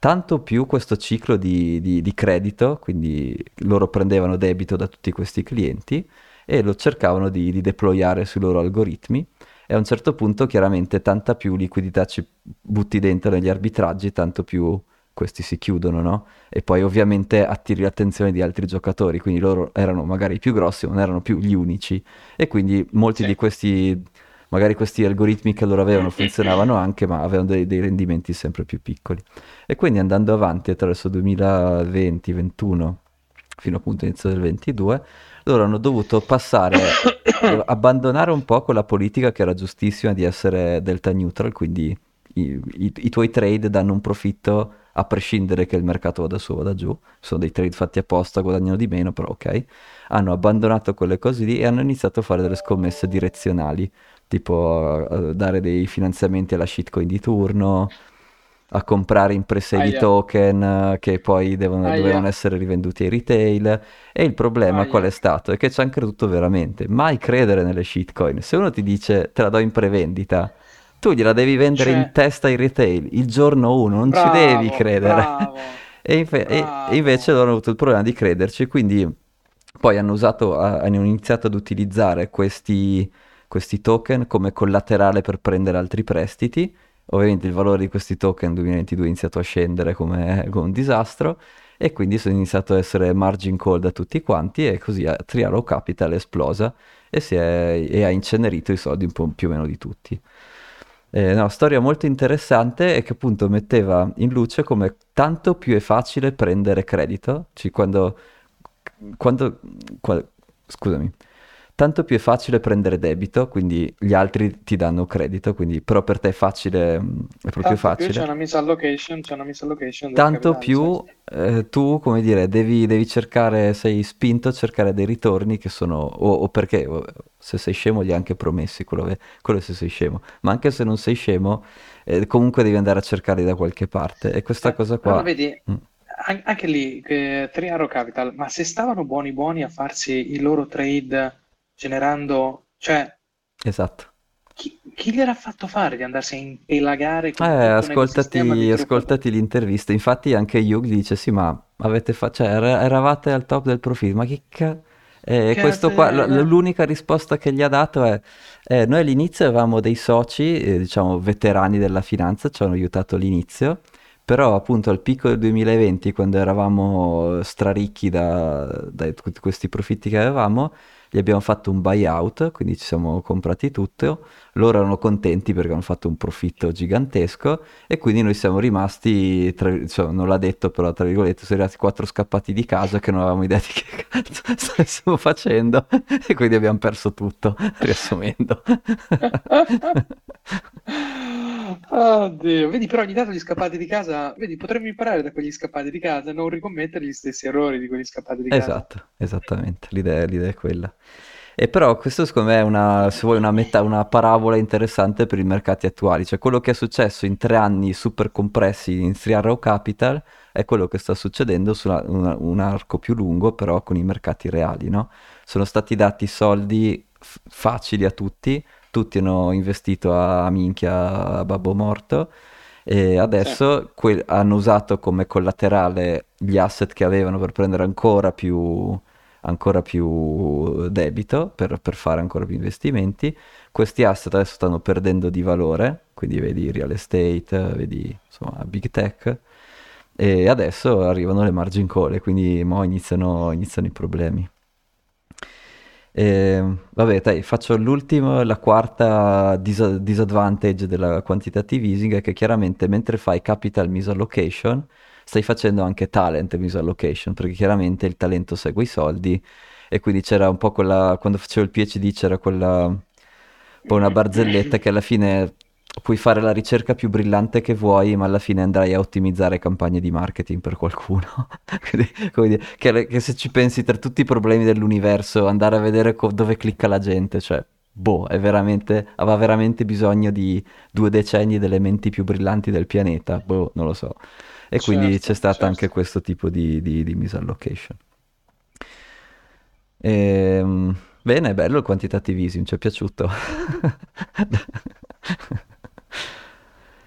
tanto più questo ciclo di, di- di credito, quindi loro prendevano debito da tutti questi clienti e lo cercavano di, di deployare sui loro algoritmi e a un certo punto chiaramente tanta più liquidità ci butti dentro negli arbitraggi, tanto più questi si chiudono, no? E poi ovviamente attiri l'attenzione di altri giocatori, quindi loro erano magari i più grossi, ma non erano più gli unici. E quindi molti sì. di questi, magari questi algoritmi che loro avevano funzionavano anche, ma avevano dei, dei rendimenti sempre più piccoli. E quindi andando avanti attraverso 2020-21 fino appunto all'inizio del 22, loro hanno dovuto passare, abbandonare un po' quella politica che era giustissima di essere delta neutral, quindi i, i, i tuoi trade danno un profitto a prescindere che il mercato vada su o vada giù, sono dei trade fatti apposta, guadagnano di meno, però ok, hanno abbandonato quelle cose lì e hanno iniziato a fare delle scommesse direzionali, tipo uh, dare dei finanziamenti alla shitcoin di turno, a comprare imprese di token che poi devono, dovevano essere rivenduti ai retail. E il problema Aia. qual è stato? È che ci hanno creduto veramente. Mai credere nelle shitcoin. Se uno ti dice te la do in prevendita, tu gliela devi vendere cioè... in testa ai retail il giorno 1, non bravo, ci devi credere. e, infe- e, invece loro hanno avuto il problema di crederci, quindi poi hanno, usato, hanno iniziato ad utilizzare questi, questi token come collaterale per prendere altri prestiti Ovviamente il valore di questi token nel 2022 è iniziato a scendere come, come un disastro e quindi sono iniziato a essere margin call da tutti quanti e così a Triaro Capital è esplosa e, è, e ha incenerito i soldi un po' più o meno di tutti. Eh, no, storia molto interessante e che appunto metteva in luce come tanto più è facile prendere credito, cioè quando, quando, quando scusami, tanto più è facile prendere debito, quindi gli altri ti danno credito, quindi però per te è facile, mm, è proprio tanto facile. c'è una misallocation, c'è una misallocation Tanto più eh, tu, come dire, devi, devi, cercare, sei spinto a cercare dei ritorni che sono, o, o perché se sei scemo li hai anche promessi, quello, quello se sei scemo, ma anche se non sei scemo, eh, comunque devi andare a cercarli da qualche parte. E questa eh, cosa qua... Però vedi... Mm. anche lì, eh, Triaro Capital, ma se stavano buoni buoni a farsi i loro trade generando, cioè... Esatto. Chi, chi gliel'ha fatto fare di andarsi a impelagare con eh, ascoltati, ascoltati l'intervista. Infatti anche Hugh dice, sì, ma avete fatto, cioè, eravate al top del profilo, ma che cazzo... Eh, questo qua, l'unica risposta che gli ha dato è: eh, Noi all'inizio avevamo dei soci, eh, diciamo veterani della finanza, ci hanno aiutato all'inizio, però appunto al picco del 2020, quando eravamo straricchi da, da tutti questi profitti che avevamo, gli abbiamo fatto un buyout, quindi ci siamo comprati tutto, loro erano contenti perché hanno fatto un profitto gigantesco e quindi noi siamo rimasti, tra, cioè, non l'ha detto però tra virgolette, sono arrivati quattro scappati di casa che non avevamo idea di che cazzo stessimo facendo e quindi abbiamo perso tutto, riassumendo. Oddio, vedi però ogni tanto gli scappati di casa, vedi, potremmo imparare da quegli scappati di casa e non ricommettere gli stessi errori di quegli scappati di casa. Esatto, esattamente, l'idea, l'idea è quella. E però questo secondo me è una, se vuoi, una, meta, una parabola interessante per i mercati attuali, cioè quello che è successo in tre anni super compressi in Three Arrow Capital è quello che sta succedendo su una, un arco più lungo però con i mercati reali, no? Sono stati dati soldi f- facili a tutti, tutti hanno investito a, a minchia a babbo morto e adesso sì. que- hanno usato come collaterale gli asset che avevano per prendere ancora più, ancora più debito, per, per, fare ancora più investimenti. Questi asset adesso stanno perdendo di valore, quindi vedi real estate, vedi insomma big tech, e adesso arrivano le margin call, quindi mo iniziano, iniziano i problemi. E, ehm, vabbè, dai, faccio l'ultimo, la quarta dis- disadvantage della quantitative easing è che chiaramente mentre fai capital misallocation stai facendo anche talent misallocation perché chiaramente il talento segue i soldi. E quindi c'era un po' quella, quando facevo il PhD c'era quella, un po' una barzelletta che alla fine puoi fare la ricerca più brillante che vuoi, ma alla fine andrai a ottimizzare campagne di marketing per qualcuno. Quindi, che, che, se ci pensi tra tutti i problemi dell'universo, andare a vedere co- dove clicca la gente, cioè, boh, è veramente, aveva veramente bisogno di due decenni delle menti più brillanti del pianeta, boh, non lo so. E certo, quindi c'è stato certo. anche questo tipo di, di, di misallocation. Ehm, bene, bello il quantitative easing, ci è piaciuto.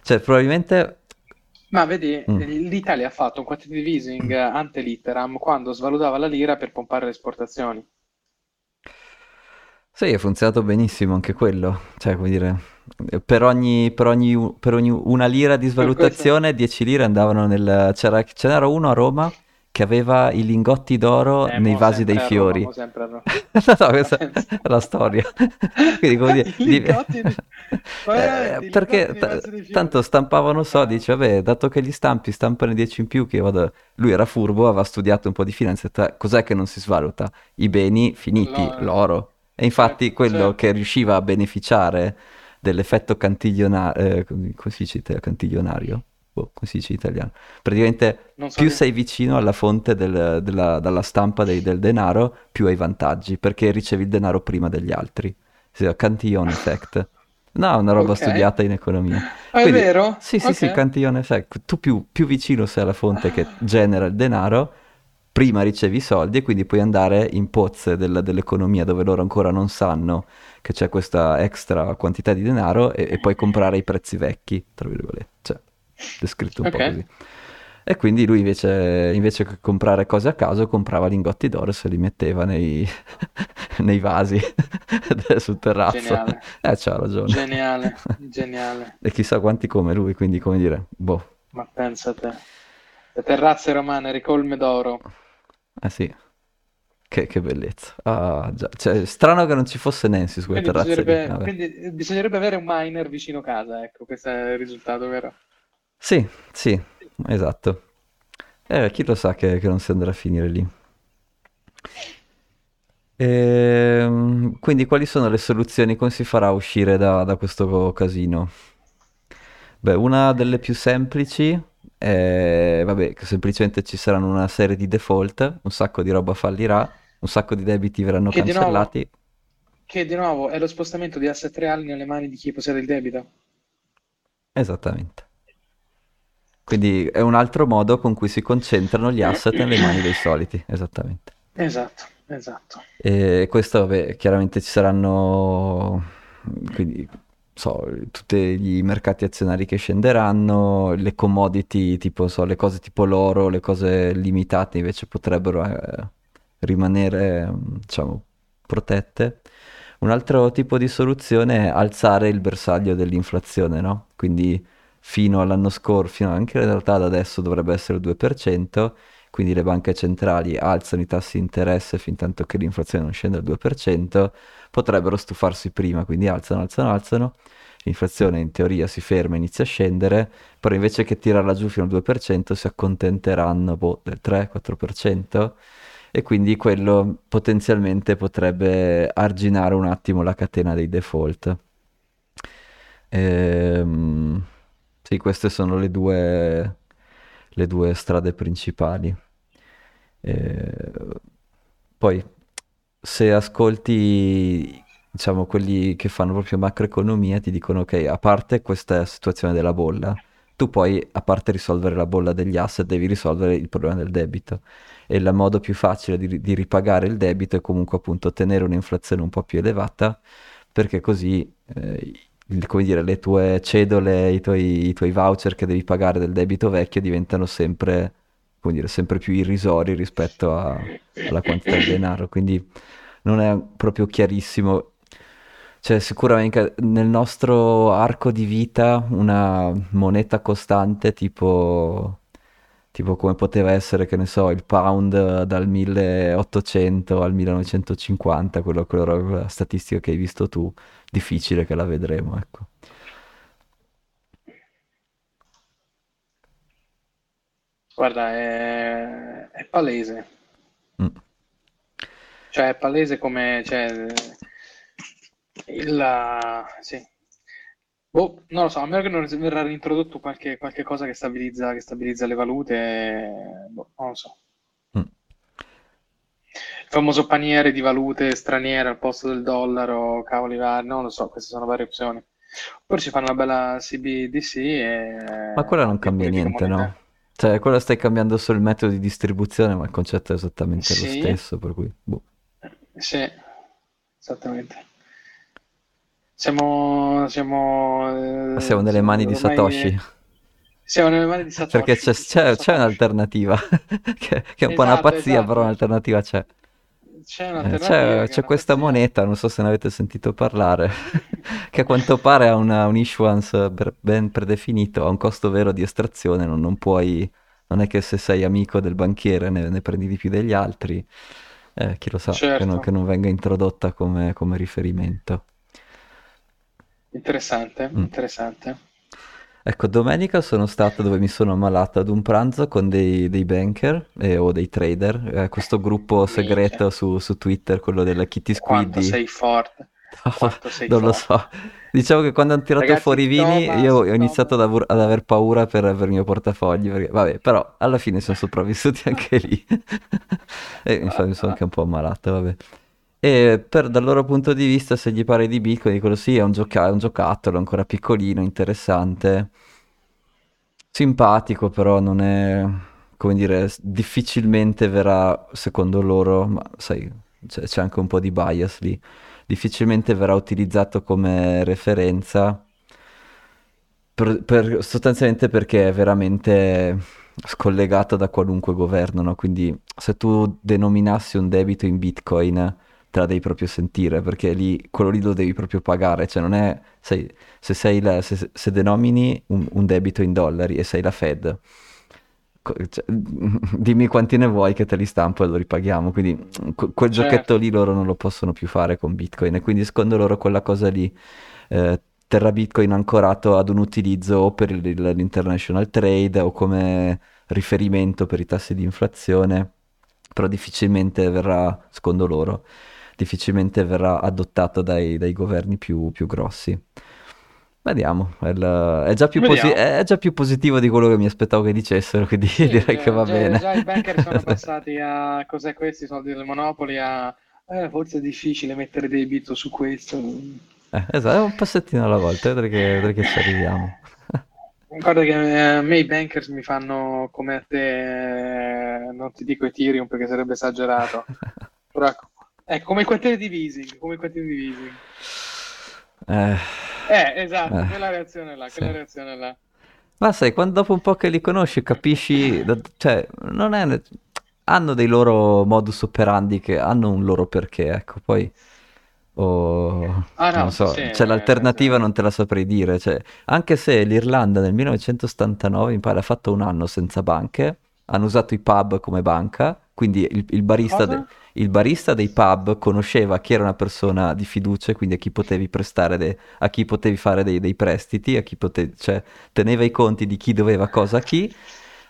Cioè, probabilmente... Ma vedi, mm. l'Italia ha fatto un quantitative easing mm. ante litteram quando svalutava la lira per pompare le esportazioni. Sì, è funzionato benissimo anche quello. Cioè, come dire, per ogni, per ogni- per ogni una lira di svalutazione, 10 lire andavano nel... C'era, ce n'era uno a Roma che aveva i lingotti d'oro Eh, nei vasi dei Roma, fiori. mo sempre a Roma. No, no, questa è la storia. Quindi, come dire, di- Eh, perché t- tanto stampavano soldi, dice, vabbè, dato che gli stampi stampano 10 in più, che vado... Lui era furbo, aveva studiato un po' di finanza, detto, "Eh, cos'è che non si svaluta? I beni finiti, allora, l'oro. E infatti certo, quello che certo. riusciva a beneficiare dell'effetto cantiglionario, come si dice, cantiglionario? Boh, come si dice in italiano? Praticamente so più dire. sei vicino alla fonte del- della, dalla stampa dei- del denaro, più hai vantaggi, perché ricevi il denaro prima degli altri. Chiama Cantillon effect. No, è una roba Ok. studiata in economia. Ah, è Quindi, vero? sì, sì, sì, Ok. Cantillon effect. Tu più, più vicino sei alla fonte che genera il denaro, prima ricevi i soldi e quindi puoi andare in pozze del- dell'economia dove loro ancora non sanno che c'è questa extra quantità di denaro e, e puoi comprare i prezzi vecchi, tra virgolette. Cioè, descritto un po' Ok. così. E quindi lui invece, invece che comprare cose a caso, comprava lingotti d'oro e se li metteva nei, nei vasi sul terrazzo. Geniale, Eh, c'ha ragione. geniale, geniale. E chissà quanti come lui, quindi come dire, boh, Ma pensa a te. Le terrazze romane ricolme d'oro. eh sì, che, che bellezza. Ah. Cioè, strano che non ci fosse Nancy su quelle Quindi terrazze bisognerebbe, quindi bisognerebbe avere un miner vicino casa, ecco, questo è il risultato, vero? Sì, sì, esatto. Eh, chi lo sa che, che non si andrà a finire lì. Ehm, quindi quali sono le soluzioni? Come si farà a uscire da, da questo casino? Beh, una delle più semplici è, vabbè, che semplicemente ci saranno una serie di default, un sacco di roba fallirà, un sacco di debiti verranno Che di nuovo, cancellati. che di nuovo è lo spostamento di asset reali nelle mani di chi possiede il debito. Esattamente. Quindi è un altro modo con cui si concentrano gli asset nelle mani dei soliti, esattamente. Esatto, esatto. E questo, vabbè, chiaramente ci saranno, quindi, so, tutti i mercati azionari che scenderanno, le commodity, tipo, so, le cose tipo l'oro, le cose limitate invece potrebbero eh, rimanere, diciamo, protette. Un altro tipo di soluzione è alzare il bersaglio dell'inflazione, no? Quindi fino all'anno scorso, fino anche in realtà ad adesso dovrebbe essere il 2%, quindi le banche centrali alzano i tassi di interesse fin tanto che l'inflazione non scende al 2%, potrebbero stufarsi prima, quindi alzano, alzano, alzano, l'inflazione in teoria si ferma, inizia a scendere, però invece che tirarla giù fino al 2% si accontenteranno boh, del 3-4% e quindi quello potenzialmente potrebbe arginare un attimo la catena dei default. Ehm, sì, queste sono le due, le due strade principali. Eh, poi, se ascolti, diciamo, quelli che fanno proprio macroeconomia, ti dicono, ok, a parte questa situazione della bolla, tu poi, a parte risolvere la bolla degli asset, devi risolvere il problema del debito. E il modo più facile di, di ripagare il debito è comunque appunto tenere un'inflazione un po' più elevata, perché così, eh, come dire, le tue cedole, i tuoi, i tuoi voucher che devi pagare del debito vecchio diventano sempre dire, sempre più irrisori rispetto a- alla quantità di denaro, quindi non è proprio chiarissimo. Cioè, sicuramente nel nostro arco di vita una moneta costante tipo, tipo come poteva essere, che ne so, il pound dal 1800 al 1950, quello, quello- quella statistica che hai visto tu, difficile che la vedremo, ecco. Guarda, è, è palese. Mm. Cioè, è palese come, cioè, il, sì. Boh, non lo so, a meno che non verrà reintrodotto qualche, qualche cosa che stabilizza, che stabilizza le valute, boh, non lo so. Mm. Il famoso paniere di valute straniere al posto del dollaro, cavoli vari, non lo so, queste sono varie opzioni. Oppure ci fanno una bella CBDC Ma e quella non cambia niente, no? Cioè, quella stai cambiando solo il metodo di distribuzione, ma il concetto è esattamente lo Sì, stesso, per cui, boh. sì, esattamente. Siamo, siamo, siamo eh, nelle siamo mani di Satoshi, siamo nelle mani di perché Satoshi, c'è Satoshi c'è- c'è Satoshi. un'alternativa, che, che è un po' una Esatto, pazzia, però esatto. un'alternativa c'è. c'è Eh, c'è, che c'è questa pazzia. moneta, non so se ne avete sentito parlare, che a quanto pare ha una- un issuance ben predefinito, ha un costo vero di estrazione, non, non puoi, non è che se sei amico del banchiere ne, ne prendi di più degli altri, eh, chi lo sa, che non, che Certo, non venga introdotta come, come riferimento. Interessante, Mm. interessante. Ecco, domenica sono stato dove mi sono ammalato ad un pranzo con dei, dei banker eh, o dei trader, eh, questo gruppo segreto su, su Twitter, quello della Kitty quanto Squiddy. sei forte, quanto sei Non lo forte. so. Diciamo che quando hanno tirato fuori i Ragazzi, vini Thomas, io ho iniziato ad, avur- ad aver paura per, per il mio portafogli, perché, vabbè, però alla fine sono sopravvissuti anche lì. E infatti mi sono anche un po' ammalato, vabbè. E per, dal loro punto di vista, se gli pare di Bitcoin, dicono sì, è un, gioca- è un giocattolo ancora piccolino, interessante, simpatico, però non è, come dire, difficilmente verrà, secondo loro, ma sai, c'è c'è anche un po' di bias lì, difficilmente verrà utilizzato come referenza per- per- sostanzialmente perché è veramente scollegato da qualunque governo, no? Quindi se tu denominassi un debito in Bitcoin, te la devi proprio sentire, perché lì, quello lì lo devi proprio pagare, cioè non è, sei- se, sei la- se, se denomini un, un debito in dollari e sei la Fed, cioè, dimmi quanti ne vuoi che te li stampo e lo ripaghiamo, quindi que- quel giochetto certo, lì loro non lo possono più fare con Bitcoin. E quindi secondo loro quella cosa lì eh, terrà Bitcoin ancorato ad un utilizzo o per il- l'international trade o come riferimento per i tassi di inflazione, però difficilmente verrà, secondo loro, difficilmente verrà adottato dai, dai governi più, più grossi. Vediamo, è, è già più posi- è già più positivo di quello che mi aspettavo che dicessero, quindi Sì, direi che già, va già- bene. già i banker sono passati a cos'è questi soldi del Monopoli a eh, forse è difficile mettere debito su questo. Eh, esatto, è un passettino alla volta, vedrai che, vedrai che ci arriviamo. Guarda che eh, a me i bankers mi fanno come a te, eh, non ti dico Ethereum perché sarebbe esagerato, però ecco, come quartiere di Vising, come quartiere di Vising. Eh, Eh, esatto, eh, quella reazione là, sì. quella reazione là. Ma sai, quando dopo un po' che li conosci capisci, cioè, non è, hanno dei loro modus operandi che hanno un loro perché, ecco, poi, o, Ah non no, so, sì, cioè l'alternativa eh, non te la saprei dire, cioè, anche se l'Irlanda nel 1979, mi pare, ha fatto un anno senza banche, hanno usato i pub come banca, quindi il, il barista, de- il barista dei pub conosceva chi era una persona di fiducia, quindi a chi potevi prestare, de- a chi potevi fare dei, dei prestiti, a chi potevi, cioè teneva i conti di chi doveva cosa a chi,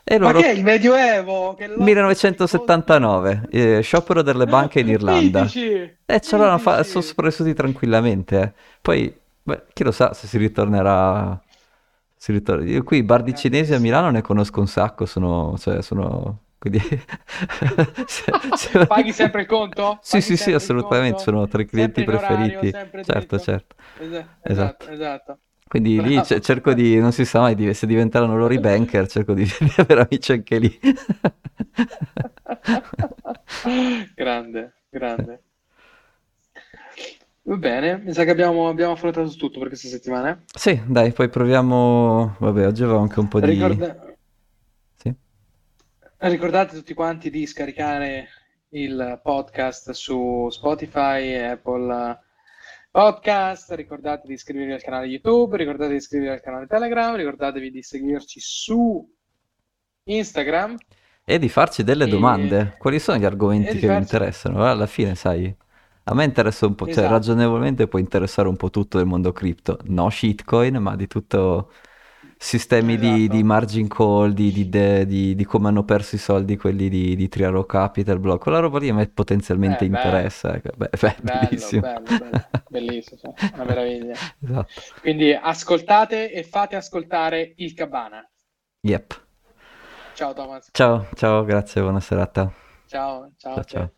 e Ma che è loro il Medioevo? Che lotta sui conti? 1979, eh, sciopero delle banche in Irlanda, e ce l'hanno fa- sopravvissuti tranquillamente. eh. Poi, beh, chi lo sa se si ritornerà... Si ritorna. Io qui i bar di cinesi a. Milano ne conosco un sacco, sono, cioè, sono... Quindi... se- se- Paghi sempre il conto? Sì, Paghi sì, sì, assolutamente, sono tra i clienti preferiti. Certo, certo. Esa- Esatto. Esatto, esatto. Quindi lì Bravo. cerco di, non si sa mai, di- se diventeranno loro i banker, cerco di, di avere amici anche lì. Grande, grande. Va bene, mi sa che abbiamo, abbiamo affrontato tutto per questa settimana. Sì, dai, poi proviamo. Vabbè, oggi avevo anche un po' di. Ricorda-. Ricordate tutti quanti di scaricare il podcast su Spotify Apple Podcast, ricordate di iscrivervi al canale YouTube, ricordate di iscrivervi al canale Telegram, ricordatevi di seguirci su Instagram E di farci delle e, domande. Quali sono gli argomenti che vi farci... interessano? Alla fine, sai, a me interessa un po', cioè Esatto, ragionevolmente può interessare un po' tutto del mondo cripto. No shitcoin, ma di tutto sistemi di, di esatto. margin call, di, di, di- di come hanno perso i soldi quelli di, di Arrow Capital, Block. Quella roba lì a me potenzialmente Eh, interessa. ecco. Beh, beh, bello, bellissimo. bello, bello, bellissimo, cioè, una meraviglia. Esatto. Quindi ascoltate e fate ascoltare il Cabana. Yep. Ciao Thomas, Ciao, ciao, grazie, buona serata. ciao, ciao ciao.